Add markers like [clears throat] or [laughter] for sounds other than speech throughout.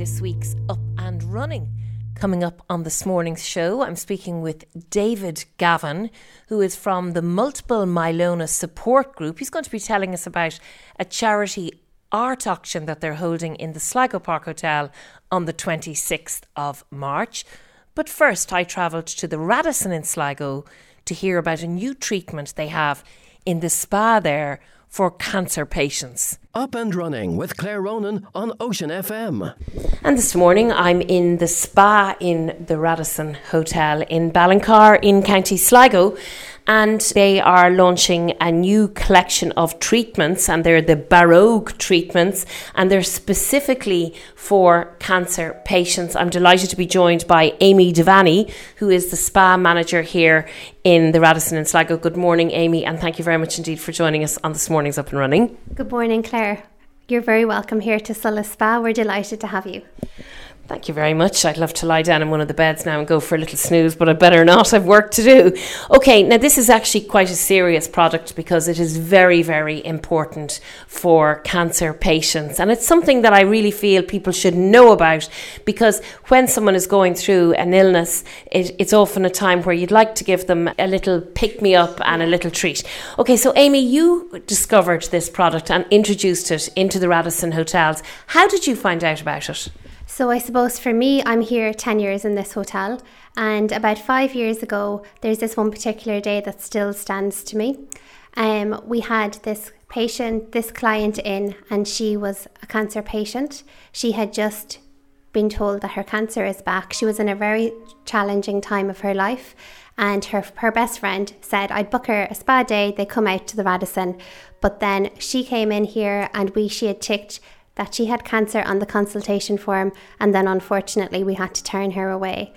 this week's Up and Running. Coming up on this morning's show, I'm speaking with David Gavin, who is from the Multiple Myeloma Support Group. He's going to be telling us about a charity art auction that they're holding in the Sligo Park Hotel on the 26th of March. But first, I travelled to the Radisson in Sligo to hear about a new treatment they have in the spa there for cancer patients. Up and running with Claire Ronan on Ocean FM. And this morning I'm in the spa in the Radisson Hotel in Ballincar in County Sligo and they are launching a new collection of treatments and they're the Baroque treatments and they're specifically for cancer patients. I'm delighted to be joined by Amy Devaney, who is the spa manager here in the Radisson in Sligo. Good morning, Amy, and thank you very much indeed for joining us on this morning's Up and Running. Good morning, Claire. You're very welcome here to Sulla Spa. We're delighted to have you. Thank you very much. I'd love to lie down in one of the beds now and go for a little snooze, but I better not. I've work to do. Okay, now this is actually quite a serious product because it is very, very important for cancer patients. And it's something that I really feel people should know about because when someone is going through an illness, it, it's often a time where you'd like to give them a little pick me up and a little treat. Okay, so Amy, you discovered this product and introduced it into the Radisson hotels. How did you find out about it? So I suppose for me, I'm here 10 years in this hotel. And about five years ago, there's this one particular day that still stands to me. Um, we had this patient, this client in, and she was a cancer patient. She had just been told that her cancer is back. She was in a very challenging time of her life. And her, her best friend said, I'd book her a spa day. They come out to the Radisson. But then she came in here and we she had ticked that she had cancer on the consultation form, and then unfortunately we had to turn her away.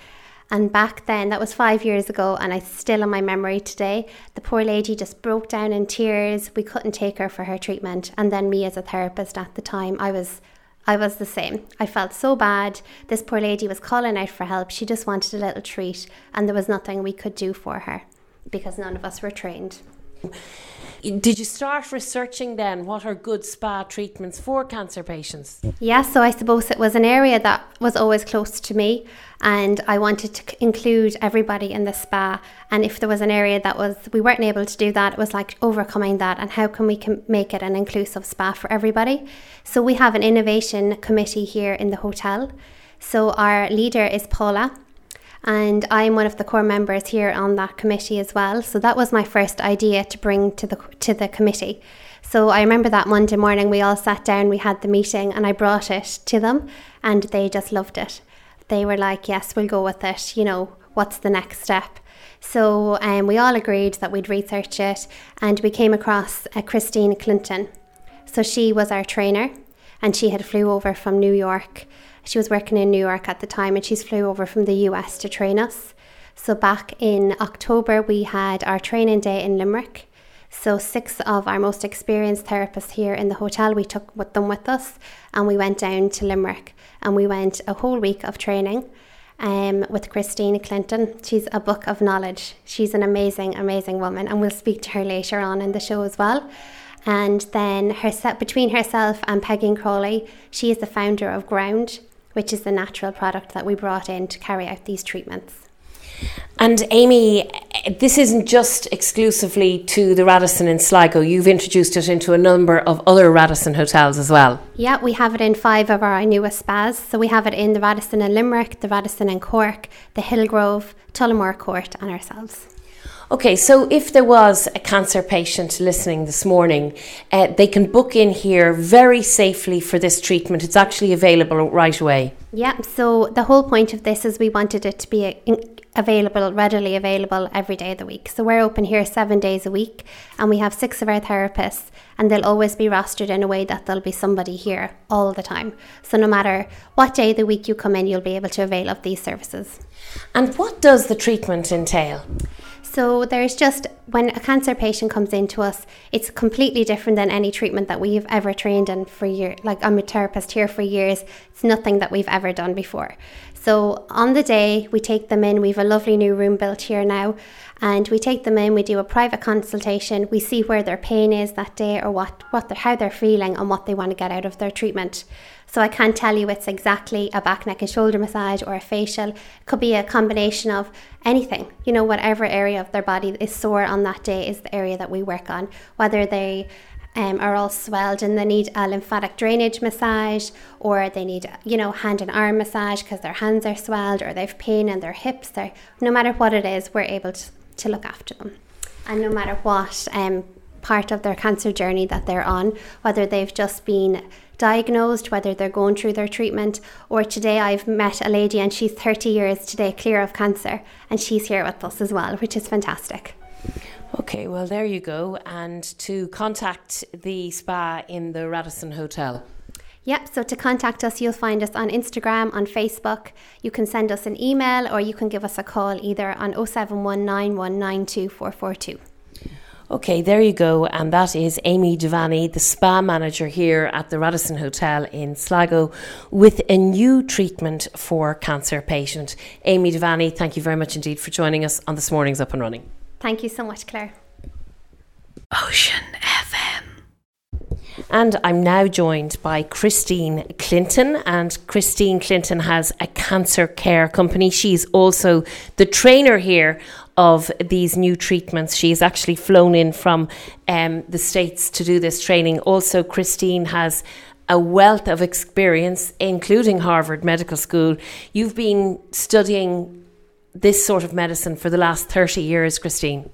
And back then, that was five years ago, and it's still in my memory today. The poor lady just broke down in tears. We couldn't take her for her treatment. And then me as a therapist at the time, I was I was the same. I felt so bad. This poor lady was calling out for help. She just wanted a little treat, and there was nothing we could do for her because none of us were trained. Did you start researching then what are good spa treatments for cancer patients? Yes, yeah, so I suppose it was an area that was always close to me, and I wanted to include everybody in the spa. And if there was an area that was we weren't able to do that, it was like overcoming that, and how can we make it an inclusive spa for everybody? So we have an innovation committee here in the hotel. So our leader is Paula, and I'm one of the core members here on that committee as well. So that was my first idea to bring to the to the committee. So I remember that Monday morning we all sat down, we had the meeting, and I brought it to them, and they just loved it. They were like, "Yes, we'll go with it." You know, what's the next step? So um, we all agreed that we'd research it, and we came across uh, Christine Clinton. So she was our trainer, and she had flew over from New York she was working in New York at the time and she's flew over from the US to train us. So back in October, we had our training day in Limerick. So six of our most experienced therapists here in the hotel, we took with them with us, and we went down to Limerick, and we went a whole week of training. Um, with Christine Clinton. She's a book of knowledge. She's an amazing, amazing woman, and we'll speak to her later on in the show as well. And then her between herself and Peggy Crawley, she is the founder of Ground, which is the natural product that we brought in to carry out these treatments. And Amy, this isn't just exclusively to the Radisson in Sligo. You've introduced it into a number of other Radisson hotels as well. Yeah, we have it in five of our newest spas. So we have it in the Radisson in Limerick, the Radisson in Cork, the Hillgrove, Tullamore Court, and ourselves. Okay, so if there was a cancer patient listening this morning, uh, they can book in here very safely for this treatment. It's actually available right away. Yeah, so the whole point of this is we wanted it to be a, available, readily available every day of the week. So we're open here seven days a week, and we have six of our therapists, and they'll always be rostered in a way that there'll be somebody here all the time. So no matter what day of the week you come in, you'll be able to avail of these services. And what does the treatment entail? So there's just when a cancer patient comes into us, it's completely different than any treatment that we've ever trained in for years. Like I'm a therapist here for years. It's nothing that we've ever done before. So on the day we take them in, we've a lovely new room built here now, and we take them in. We do a private consultation. We see where their pain is that day, or what what they're, how they're feeling, and what they want to get out of their treatment. So I can't tell you it's exactly a back, neck, and shoulder massage or a facial. It could be a combination of anything. You know, whatever area of their body is sore on that day is the area that we work on. Whether they um, are all swelled and they need a lymphatic drainage massage or they need you know hand and arm massage because their hands are swelled or they've pain in their hips. They no matter what it is we're able to, to look after them. And no matter what um, part of their cancer journey that they're on whether they've just been diagnosed whether they're going through their treatment or today I've met a lady and she's 30 years today clear of cancer and she's here with us as well which is fantastic Okay, well, there you go. And to contact the spa in the Radisson Hotel. Yep, so to contact us, you'll find us on Instagram, on Facebook. You can send us an email or you can give us a call either on 0719192442. Okay, there you go. And that is Amy Devaney, the spa manager here at the Radisson Hotel in Sligo, with a new treatment for cancer patient. Amy Devaney, thank you very much indeed for joining us on this morning's Up and Running. Thank you so much, Claire. Ocean FM. And I'm now joined by Christine Clinton. And Christine Clinton has a cancer care company. She's also the trainer here of these new treatments. She's actually flown in from um, the States to do this training. Also, Christine has a wealth of experience, including Harvard Medical School. You've been studying this sort of medicine for the last 30 years, Christine?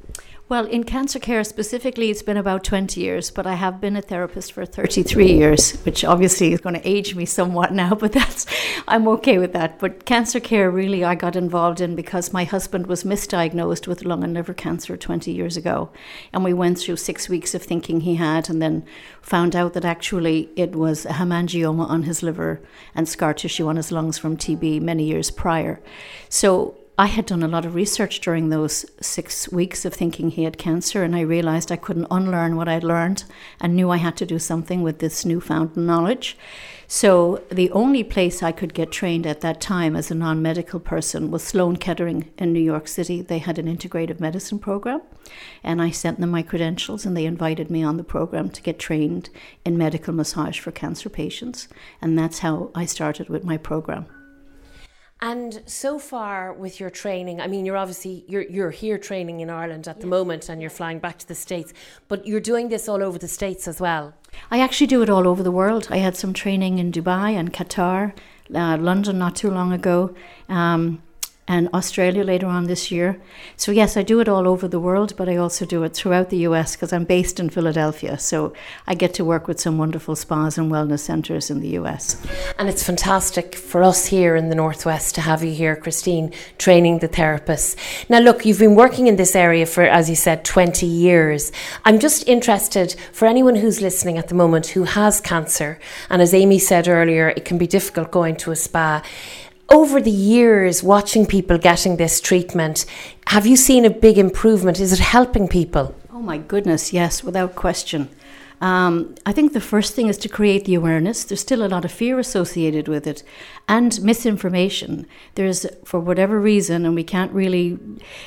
Well, in cancer care specifically, it's been about 20 years, but I have been a therapist for 33 years, which obviously is going to age me somewhat [laughs] now, but that's, I'm okay with that. But cancer care really I got involved in because my husband was misdiagnosed with lung and liver cancer 20 years ago. And we went through six weeks of thinking he had, and then found out that actually it was a hemangioma on his liver and scar tissue on his lungs from TB many years prior. So I had done a lot of research during those six weeks of thinking he had cancer, and I realized I couldn't unlearn what I'd learned and knew I had to do something with this newfound knowledge. So, the only place I could get trained at that time as a non medical person was Sloan Kettering in New York City. They had an integrative medicine program, and I sent them my credentials, and they invited me on the program to get trained in medical massage for cancer patients. And that's how I started with my program. And so far with your training, I mean, you're obviously you're you're here training in Ireland at the moment, and you're flying back to the states. But you're doing this all over the states as well. I actually do it all over the world. I had some training in Dubai and Qatar, uh, London not too long ago. Um, and Australia later on this year. So, yes, I do it all over the world, but I also do it throughout the US because I'm based in Philadelphia. So, I get to work with some wonderful spas and wellness centres in the US. And it's fantastic for us here in the Northwest to have you here, Christine, training the therapists. Now, look, you've been working in this area for, as you said, 20 years. I'm just interested for anyone who's listening at the moment who has cancer, and as Amy said earlier, it can be difficult going to a spa over the years, watching people getting this treatment, have you seen a big improvement? Is it helping people? Oh my goodness, yes, without question. Um, I think the first thing is to create the awareness. There's still a lot of fear associated with it and misinformation. There's, for whatever reason, and we can't really,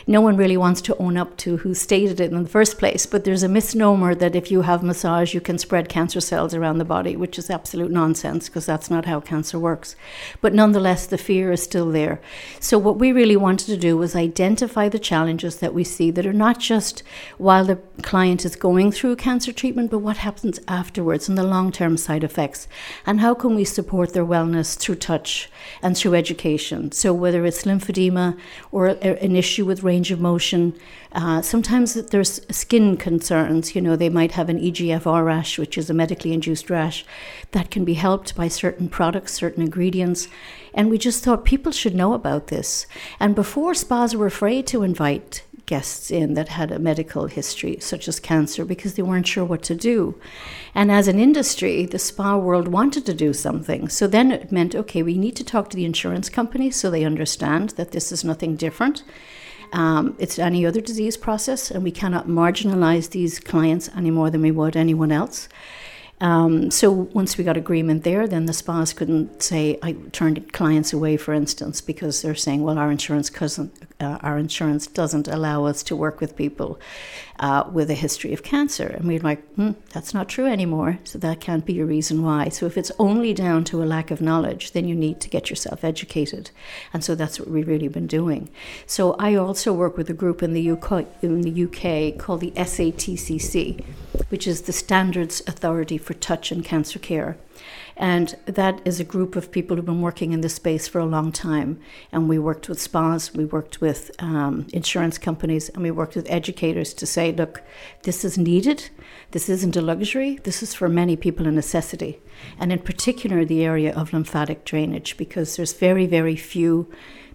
no one really wants to own up to who stated it in the first place, but there's a misnomer that if you have massage, you can spread cancer cells around the body, which is absolute nonsense because that's not how cancer works. But nonetheless, the fear is still there. So, what we really wanted to do was identify the challenges that we see that are not just while the client is going through cancer treatment, but what happens afterwards and the long term side effects. And how can we support their wellness through touch and through education? So, whether it's lymphedema or an issue with range of motion, uh, sometimes there's skin concerns. You know, they might have an EGFR rash, which is a medically induced rash, that can be helped by certain products, certain ingredients. And we just thought people should know about this. And before, spas were afraid to invite guests in that had a medical history, such as cancer, because they weren't sure what to do. And as an industry, the spa world wanted to do something. So then it meant okay, we need to talk to the insurance company so they understand that this is nothing different. Um, it's any other disease process, and we cannot marginalize these clients any more than we would anyone else. Um, so once we got agreement there, then the spas couldn't say I turned clients away, for instance, because they're saying, well, our insurance cousin, uh, our insurance doesn't allow us to work with people uh, with a history of cancer. And we're like, hmm, that's not true anymore. So that can't be a reason why. So if it's only down to a lack of knowledge, then you need to get yourself educated. And so that's what we've really been doing. So I also work with a group in the UK, in the UK called the SATCC, which is the Standards Authority for Touch and Cancer Care. And that is a group of people who've been working in this space for a long time. And we worked with spas, we worked with um, insurance companies, and we worked with educators to say, look, this is needed. This isn't a luxury. This is for many people a necessity. And in particular, the area of lymphatic drainage, because there's very, very few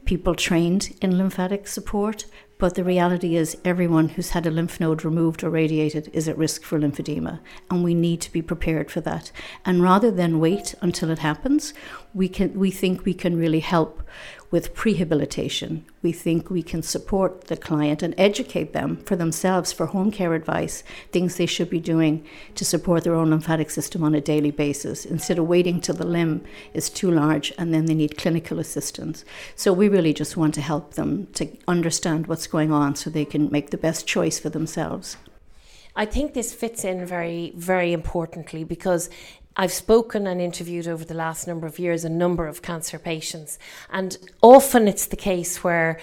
people trained in lymphatic support, but the reality is, everyone who's had a lymph node removed or radiated is at risk for lymphedema, and we need to be prepared for that. And rather than wait until it happens, we can we think we can really help with prehabilitation. We think we can support the client and educate them for themselves for home care advice, things they should be doing to support their own lymphatic system on a daily basis instead of waiting till the limb is too large and then they need clinical assistance. So we really just want to help them to understand what's going on so they can make the best choice for themselves. I think this fits in very, very importantly because I've spoken and interviewed over the last number of years a number of cancer patients, and often it's the case where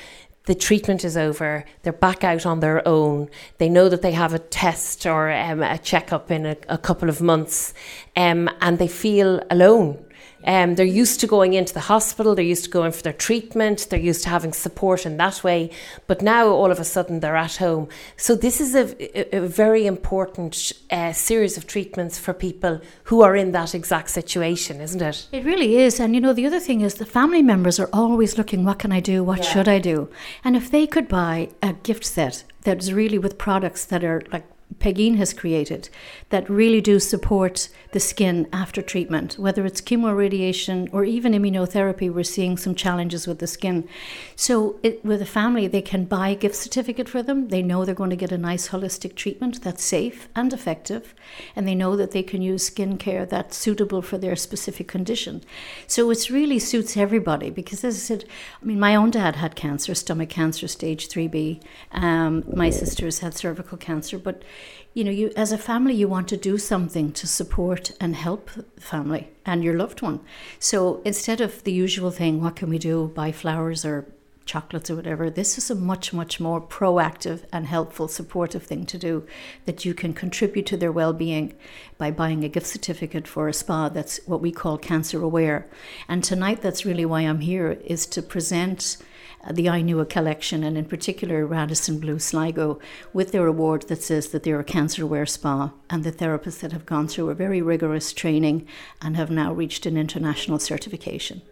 the treatment is over, they're back out on their own. They know that they have a test or um, a checkup in a, a couple of months, um, and they feel alone. Um, they're used to going into the hospital, they're used to going for their treatment, they're used to having support in that way, but now all of a sudden they're at home. So, this is a, a, very important uh, series of treatments for people who are in that exact situation, isn't it? It really is. And you know, the other thing is the family members are always looking, what can I do? What yeah. should I do? And if they could buy a gift set that's really with products that are like Pegeen has created that really do support the skin after treatment, whether it's chemoradiation or even immunotherapy. We're seeing some challenges with the skin. So, it, with a family, they can buy a gift certificate for them. They know they're going to get a nice holistic treatment that's safe and effective, and they know that they can use skin care that's suitable for their specific condition. So, it really suits everybody because, as I said, I mean, my own dad had cancer, stomach cancer, stage 3B. Um, my sisters had cervical cancer, but you know, you as a family, you want to do something to support and help family and your loved one. So instead of the usual thing, what can we do? Buy flowers or chocolates or whatever. This is a much, much more proactive and helpful, supportive thing to do that you can contribute to their well being by buying a gift certificate for a spa that's what we call cancer aware. And tonight, that's really why I'm here, is to present Uh, the Ainua collection, and in particular Radisson Blu Sligo, with their award that says that they're a cancer aware spa and the therapists that have gone through a very rigorous training and have now reached an international certification.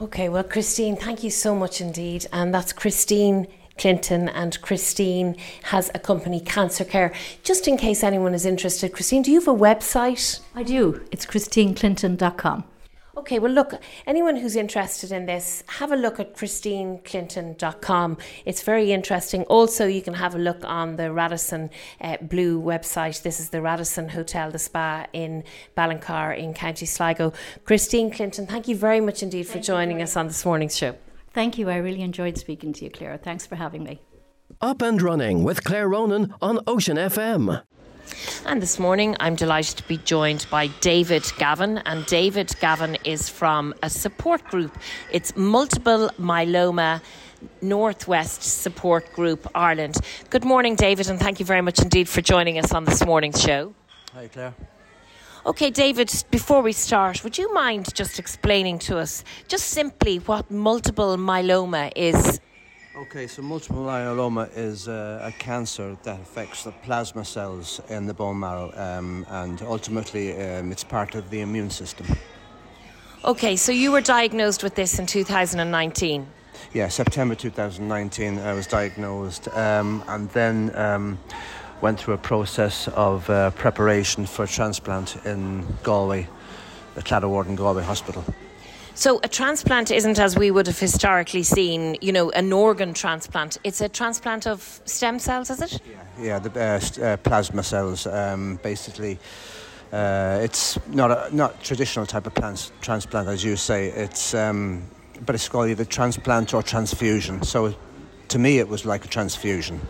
Okay, well, Christine, thank you so much indeed. And that's Christine Clinton, and Christine has a company, Cancer Care. Just in case anyone is interested, Christine, do you have a website? I do. It's christineclinton.com. Okay, well, look, anyone who's interested in this, have a look at christineclinton.com. It's very interesting. Also, you can have a look on the Radisson uh, Blu website. This is the Radisson Hotel, the spa in Ballincar in County Sligo. Christine Clinton, thank you very much indeed for thank joining us on this morning's show. Thank you. I really enjoyed speaking to you, Claire. Thanks for having me. Up and running with Claire Ronan on Ocean FM. And this morning, I'm delighted to be joined by David Gavin. And David Gavin is from a support group. It's Multiple Myeloma Northwest Support Group Ireland. Good morning, David, and thank you very much indeed for joining us on this morning's show. Hi, Claire. Okay, David, before we start, would you mind just explaining to us just simply what multiple myeloma is? Okay, so multiple myeloma is uh, a cancer that affects the plasma cells in the bone marrow, um, and ultimately um, it's part of the immune system. Okay, so you were diagnosed with this in 2019? Yeah, September 2019, I was diagnosed, um, and then um, went through a process of uh, preparation for transplant in Galway, the Clatterwarden Galway Hospital. So a transplant isn't as we would have historically seen, you know, an organ transplant. It's a transplant of stem cells, is it? Yeah, yeah the uh, uh, plasma cells. Um, basically, Uh, it's not a not traditional type of transplant, as you say. It's um, but it's called either transplant or transfusion. So to me, it was like a transfusion.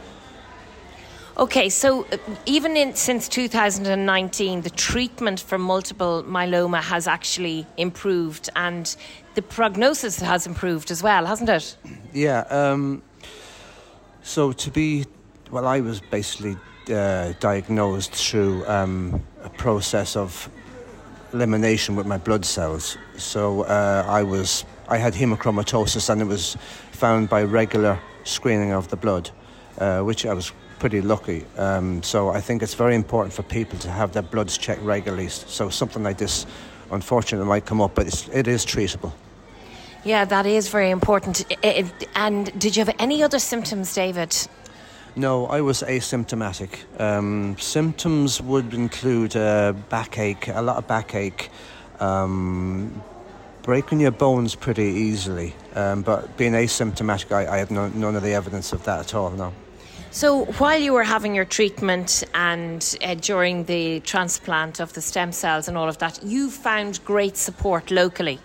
Okay, so uh, even in, since 2019, the treatment for multiple myeloma has actually improved, and the prognosis has improved as well, hasn't it? Yeah. Um, so to be, well, I was basically uh, diagnosed through um, a process of elimination with my blood cells. So uh, I was, I had hemochromatosis, and it was found by regular screening of the blood, uh, which I was pretty lucky. Um, so I think it's very important for people to have their bloods checked regularly. So something like this, unfortunately, might come up, but it's, it is treatable. Yeah, that is very important. And did you have any other symptoms, David? No, I was asymptomatic. Um, symptoms would include uh, backache, a lot of backache, um, breaking your bones pretty easily. Um, but being asymptomatic, I, I had no, none of the evidence of that at all, no. So, while you were having your treatment and uh, during the transplant of the stem cells and all of that, you found great support locally.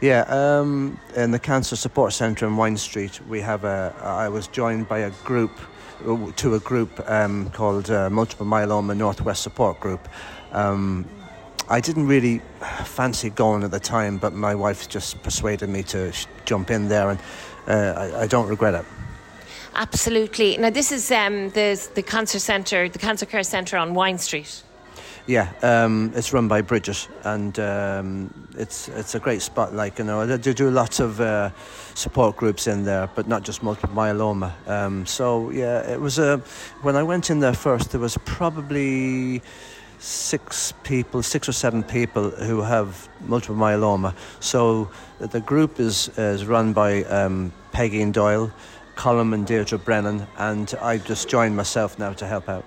Yeah, um, in the Cancer Support Centre in Wine Street, we have a. I was joined by a group to a group um, called uh, Multiple Myeloma Northwest Support Group. Um, I didn't really fancy going at the time, but my wife just persuaded me to sh- jump in there, and uh, I, I don't regret it. Absolutely. Now, this is um, the, the cancer centre, the cancer care centre on Wine Street. Yeah, um, it's run by Bridget, and um, it's it's a great spot. Like you know, they do lots of uh, support groups in there, but not just multiple myeloma. Um, so yeah, it was a. When I went in there first, there was probably six people, six or seven people who have multiple myeloma. So the group is is run by um, Peggy and Doyle. Colin and Deirdre Brennan, and I've just joined myself now to help out.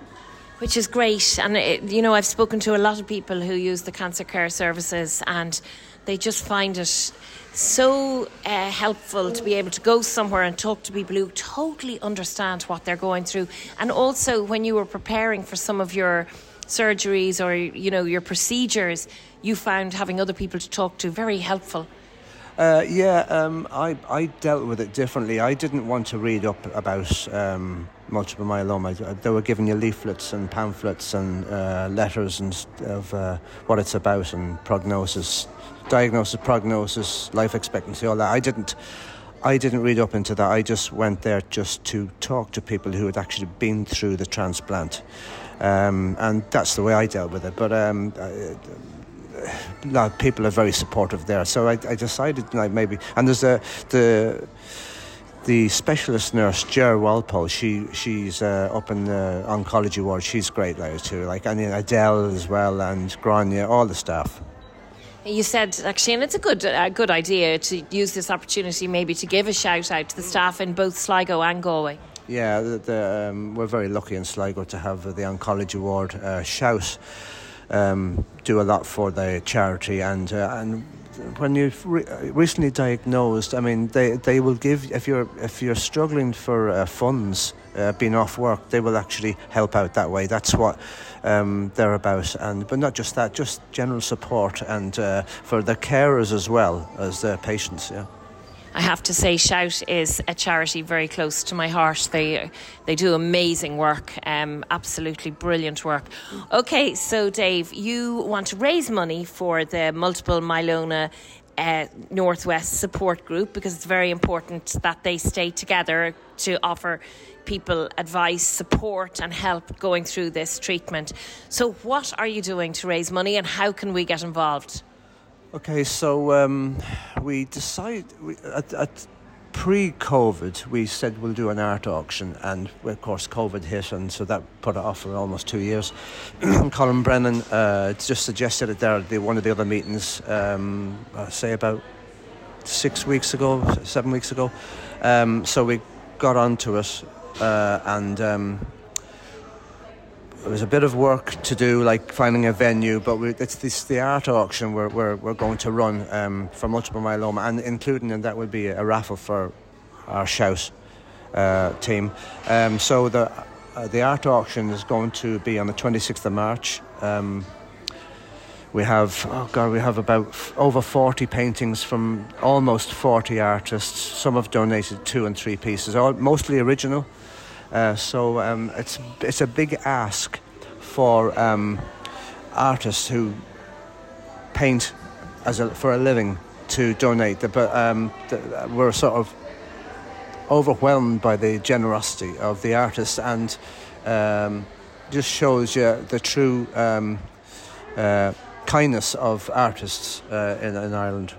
Which is great. And, it, you know, I've spoken to a lot of people who use the cancer care services, and they just find it so uh, helpful to be able to go somewhere and talk to people who totally understand what they're going through. And also, when you were preparing for some of your surgeries or, you know, your procedures, you found having other people to talk to very helpful. Uh, yeah, um, I, I dealt with it differently. I didn't want to read up about um, multiple myeloma. They were giving you leaflets and pamphlets and uh, letters and of uh, what it's about and prognosis, diagnosis, prognosis, life expectancy, all that. I didn't. I didn't read up into that. I just went there just to talk to people who had actually been through the transplant, um, and that's the way I dealt with it. But um, people are very supportive there. So I, I decided like maybe, and there's a the the specialist nurse Jer Walpole. She she's uh, up in the oncology ward. She's great there too. Like I mean Adele as well and Grania, all the staff. You said actually, and it's a good a good idea to use this opportunity maybe to give a shout out to the staff in both Sligo and Galway. Yeah, the, the, um, we're very lucky in Sligo to have the oncology ward uh, shout um, do a lot for the charity and uh, and when you're re- recently diagnosed, I mean, they, they will give if you're if you're struggling for uh, funds, uh, being off work, they will actually help out that way. That's what um, they're about, and but not just that, just general support and uh, for the carers as well as the patients. Yeah. I have to say, Shout is a charity very close to my heart. They they do amazing work, um, absolutely brilliant work. Okay, so Dave, you want to raise money for the multiple myeloma uh, Northwest support group because it's very important that they stay together to offer people advice, support, and help going through this treatment. So, what are you doing to raise money, and how can we get involved? Okay, so um, we decided we, at, at pre-COVID, we said we'll do an art auction, and of course, COVID hit, and so that put it off for almost two years. [clears throat] Colin Brennan uh, just suggested it there at one of the other meetings, um, uh, say about six weeks ago, seven weeks ago. Um, so we got onto it, uh, and um, it was a bit of work to do, like finding a venue, but we, it's this the art auction we're, we're, we're going to run um, for multiple myeloma, and including in that would be a, raffle for our shout uh, team. Um, so the uh, the art auction is going to be on the 26th of March. Um, we have, oh God, we have about f- over 40 paintings from almost 40 artists. Some have donated two and three pieces, all mostly original. Uh, so um, it's it's a big ask for um, artists who paint as a, for a living to donate. But um, we're sort of overwhelmed by the generosity of the artists and um, just shows you the true um, uh, kindness of artists uh, in, in Ireland.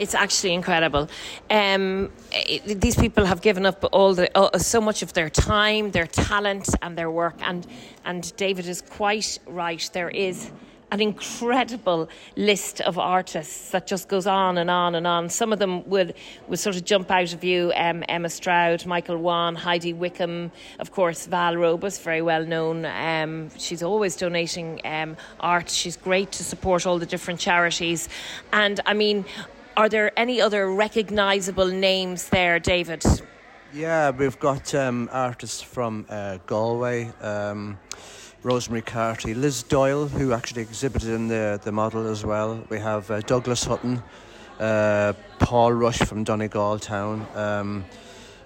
It's actually incredible. Um, it, these people have given up all the uh, so much of their time, their talent, and their work. And and David is quite right. There is an incredible list of artists that just goes on and on and on. Some of them would, would sort of jump out of you um, Emma Stroud, Michael Wan, Heidi Wickham, of course, Val Robus, very well known. Um, she's always donating um, art. She's great to support all the different charities. And I mean, are there any other recognisable names there, David? Yeah, we've got um, artists from uh, Galway. Um, Rosemary Carty, Liz Doyle, who actually exhibited in the, the model as well. We have uh, Douglas Hutton, uh, Paul Rush from Donegal Town, um,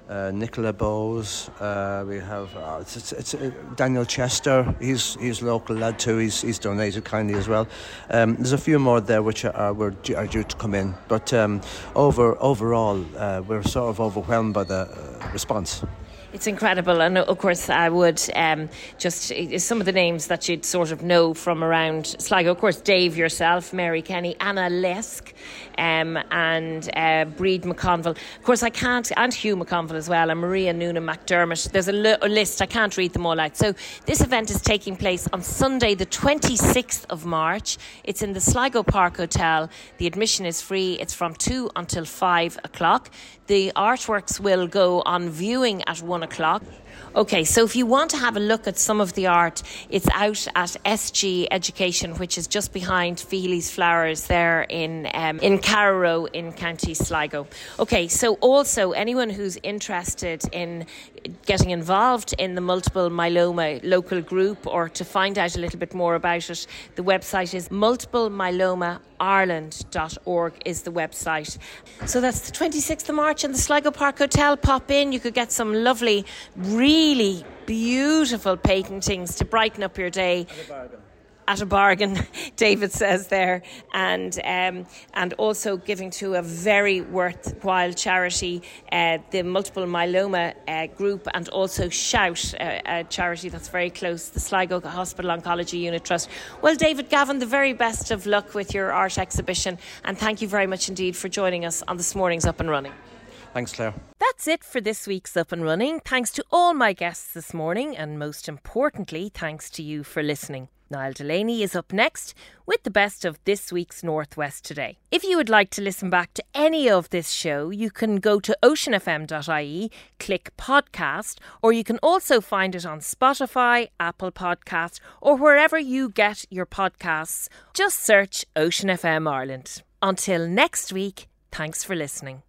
uh, Nicola Bowes. Uh, we have uh, it's, it's, it's uh, Daniel Chester. He's he's local lad too. He's he's donated kindly as well. Um, there's a few more there which are, were due, are due to come in, but um, over overall we're sort of overwhelmed by the response. It's incredible, and of course, I would um, just some of the names that you'd sort of know from around Sligo. Of course, Dave yourself, Mary Kenny, Anna Lesk, um, and uh, Bríd McConville. Of course, I can't, and Hugh McConville as well, and Maria Noonan McDermott. There's a, a list, I can't read them all out. So, this event is taking place on Sunday, the 26th of March. It's in the Sligo Park Hotel. The admission is free, it's from 2 until 5 o'clock. The artworks will go on viewing at 1 o'clock. Okay, so if you want to have a look at some of the art, it's out at SG Education, which is just behind Feely's Flowers there in um, in Carrow in County Sligo. Okay, so also anyone who's interested in getting involved in the multiple myeloma local group or to find out a little bit more about it, the website is multiplemyelomaireland.org is the website. So that's the 26th of March in the Sligo Park Hotel. Pop in, you could get some lovely, really beautiful paintings to brighten up your day at a bargain, [laughs] David says there, and um, and also giving to a very worthwhile charity, uh, the Multiple Myeloma uh, Group, and also Shout, uh, a charity that's very close, the Sligo Hospital Oncology Unit Trust. Well, David Gavin, the very best of luck with your art exhibition, and thank you very much indeed for joining us on this morning's Up and Running. Thanks, Claire. That's it for this week's Up and Running. Thanks to all my guests this morning, and most importantly, thanks to you for listening. Niall Delaney is up next with the best of this week's Northwest Today. If you would like to listen back to any of this show, you can go to oceanfm.ie, click podcast, or you can also find it on Spotify, Apple Podcast, or wherever you get your podcasts. Just search Ocean FM Ireland. Until next week, thanks for listening.